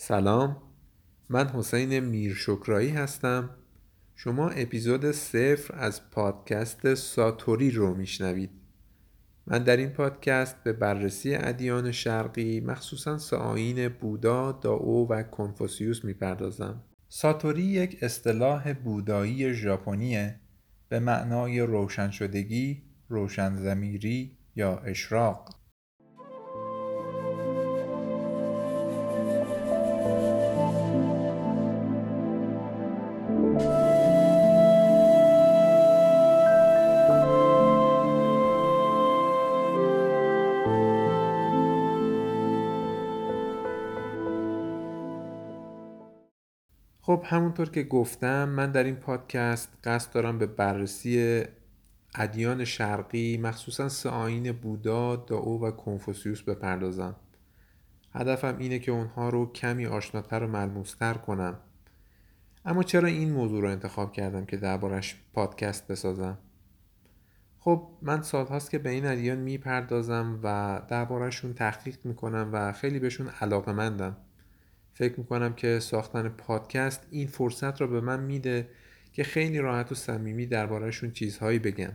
سلام. من حسین میرشکرایی هستم. شما اپیزود صفر از پادکست ساتوری رو میشنوید. من در این پادکست به بررسی ادیان شرقی مخصوصا سعاین بودا، داو و کنفوسیوس می‌پردازم. ساتوری یک اصطلاح بودایی ژاپنیه. به معنای روشن شدگی، روشن زمیری یا اشراق. خب همونطور که گفتم من در این پادکست قصد دارم به بررسی ادیان شرقی مخصوصا سه آین بودا، داو و کنفوسیوس بپردازم. هدفم اینه که اونها رو کمی آشناتر و ملموستر کنم. اما چرا این موضوع رو انتخاب کردم که دربارش پادکست بسازم؟ خب من سالهاست که به این ادیان می‌پردازم و دربارهشون تحقیق می‌کنم و خیلی بهشون علاقه مندم فکر می‌کنم که ساختن پادکست این فرصت را به من میده که خیلی راحت و صمیمی دربارهشون چیزهایی بگم.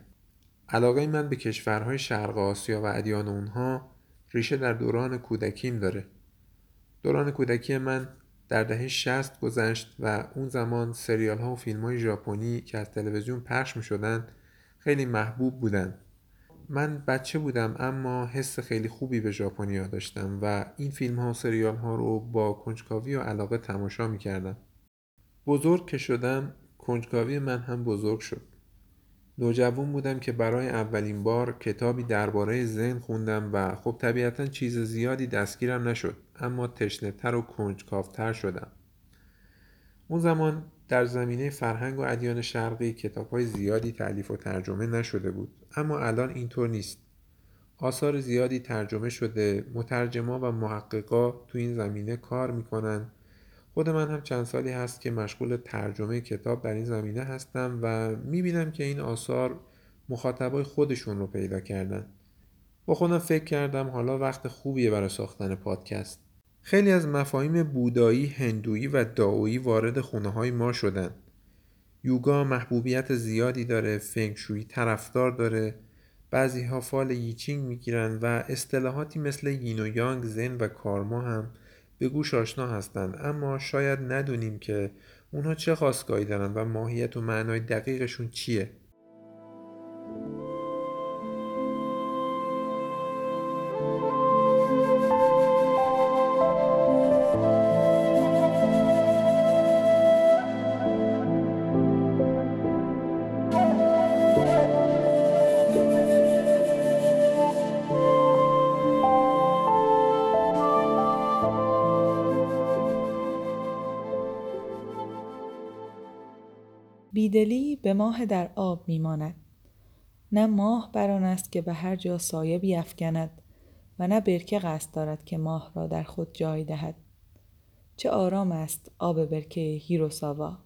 علاقه من به کشورهای شرق آسیا و ادیان اونها ریشه در دوران کودکیم داره. دوران کودکی من در دهه 60 گذشت و اون زمان سریال ها و فیلم های ژاپنی که از تلویزیون پخش می شدن خیلی محبوب بودن. من بچه بودم اما حس خیلی خوبی به ژاپنیا داشتم و این فیلم ها و سریال ها رو با کنجکاوی و علاقه تماشا می کردم. بزرگ که شدم کنجکاوی من هم بزرگ شد. نوجوان بودم که برای اولین بار کتابی درباره زن خوندم و خب طبیعتا چیز زیادی دستگیرم نشد اما تشنه تر و کنجکاوتر شدم. اون زمان در زمینه فرهنگ و ادیان شرقی کتاب های زیادی تعلیف و ترجمه نشده بود اما الان اینطور نیست. آثار زیادی ترجمه شده مترجما و محققا تو این زمینه کار می‌کنن. خود من هم چند سالی هست که مشغول ترجمه کتاب در این زمینه هستم و می‌بینم که این آثار مخاطبای خودشون رو پیدا کردن. با خودم فکر کردم حالا وقت خوبیه برای ساختن پادکست. خیلی از مفاهیم بودایی، هندویی و داویی وارد خونه های ما شدن. یوگا محبوبیت زیادی داره، فنگشویی طرفدار داره، بعضی ها فال ییچینگ می‌گیرن و اصطلاحاتی مثل یین و یانگ، زن و کارما هم به گوش آشنا هستند اما شاید ندونیم که اونها چه خواستگاهی دارن و ماهیت و معنای دقیقشون چیه. بیدلی به ماه در آب میماند. نه ماه بران است که به هر جا سایه بیفکند و نه برکه قصد دارد که ماه را در خود جای دهد. چه آرام است آب برکه هیروساوا!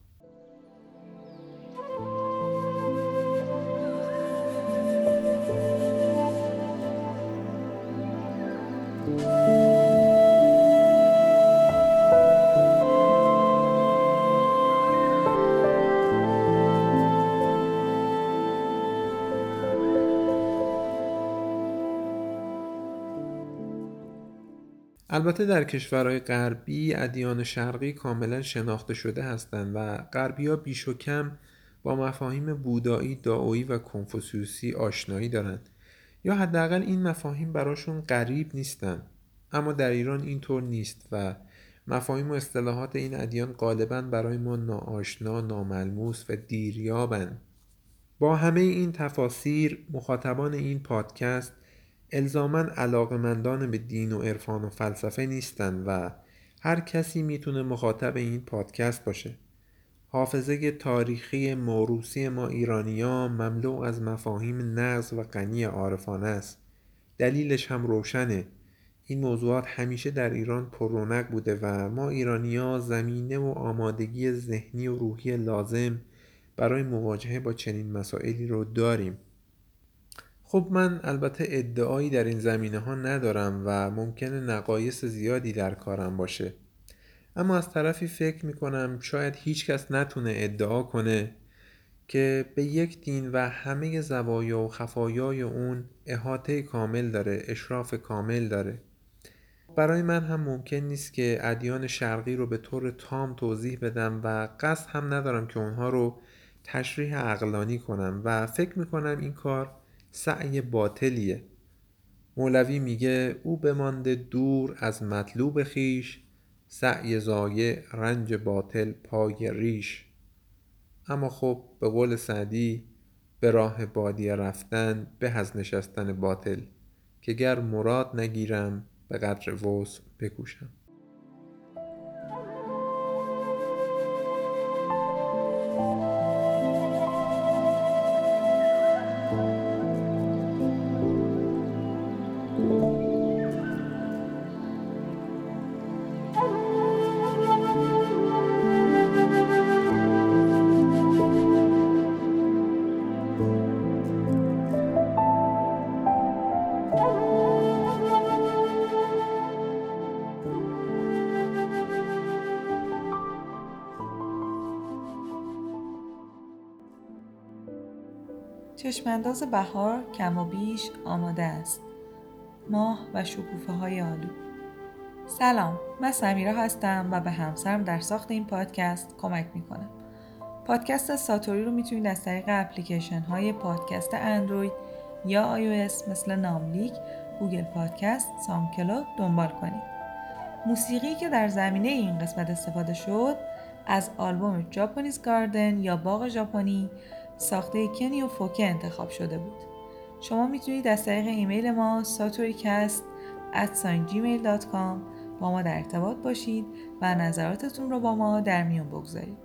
البته در کشورهای غربی ادیان شرقی کاملا شناخته شده هستند و غربی ها بیش و کم با مفاهیم بودایی، داویی و کنفوسیوسی آشنایی دارند. یا حداقل این مفاهیم براشون غریب نیستند اما در ایران اینطور نیست و مفاهیم و اصطلاحات این ادیان غالبا برای ما ناآشنا، ناملموس و دیریابند با همه این تفاسیر مخاطبان این پادکست الزاما علاقمندان به دین و عرفان و فلسفه نیستن و هر کسی می‌تونه مخاطب این پادکست باشه. حافظه تاریخی موروسی ما ایرانیا مملو از مفاهیم نقض و غنی عارفانه است. دلیلش هم روشنه. این موضوعات همیشه در ایران پررونق بوده و ما ایرانیا زمینه و آمادگی ذهنی و روحی لازم برای مواجهه با چنین مسائلی رو داریم. خب من البته ادعایی در این زمینه ها ندارم و ممکنه نقایص زیادی در کارم باشه. اما از طرفی فکر می‌کنم شاید هیچکس نتونه ادعا کنه که به یک دین و همه زوایا و خفایای اون احاطه کامل داره اشراف کامل داره. برای من هم ممکن نیست که ادیان شرقی رو به طور تام توضیح بدم و قصد هم ندارم که اونها رو تشریح عقلانی کنم و فکر می‌کنم این کار سعی باطلیه. مولوی میگه او بمانده دور از مطلوب خیش سعی زایع رنج باطل پای ریش. اما خب به قول سعدی به راه بادیه رفتن به از نشستن باطل که گر مراد نگیرم به قدر وسع بکوشم. چشمانداز بهار کم و بیش آماده است. ماه و شکوفه های آلو. سلام من سمیرا هستم و به همسرم در ساخت این پادکست کمک می‌کنم. پادکست ساتوری رو می‌تونید از طریق اپلیکیشن های پادکست اندروید یا iOS مثل ناملیک، Google Podcast، SoundCloud دنبال کنید. موسیقی که در زمینه این قسمت استفاده شد از آلبوم Japanese Garden یا باغ ژاپنی ساخته Kenio Fuke انتخاب شده بود. شما می‌تونید از طریق ایمیل ما Satoricast با ما در ارتباط باشید و نظراتتون رو با ما در میون بگذارید.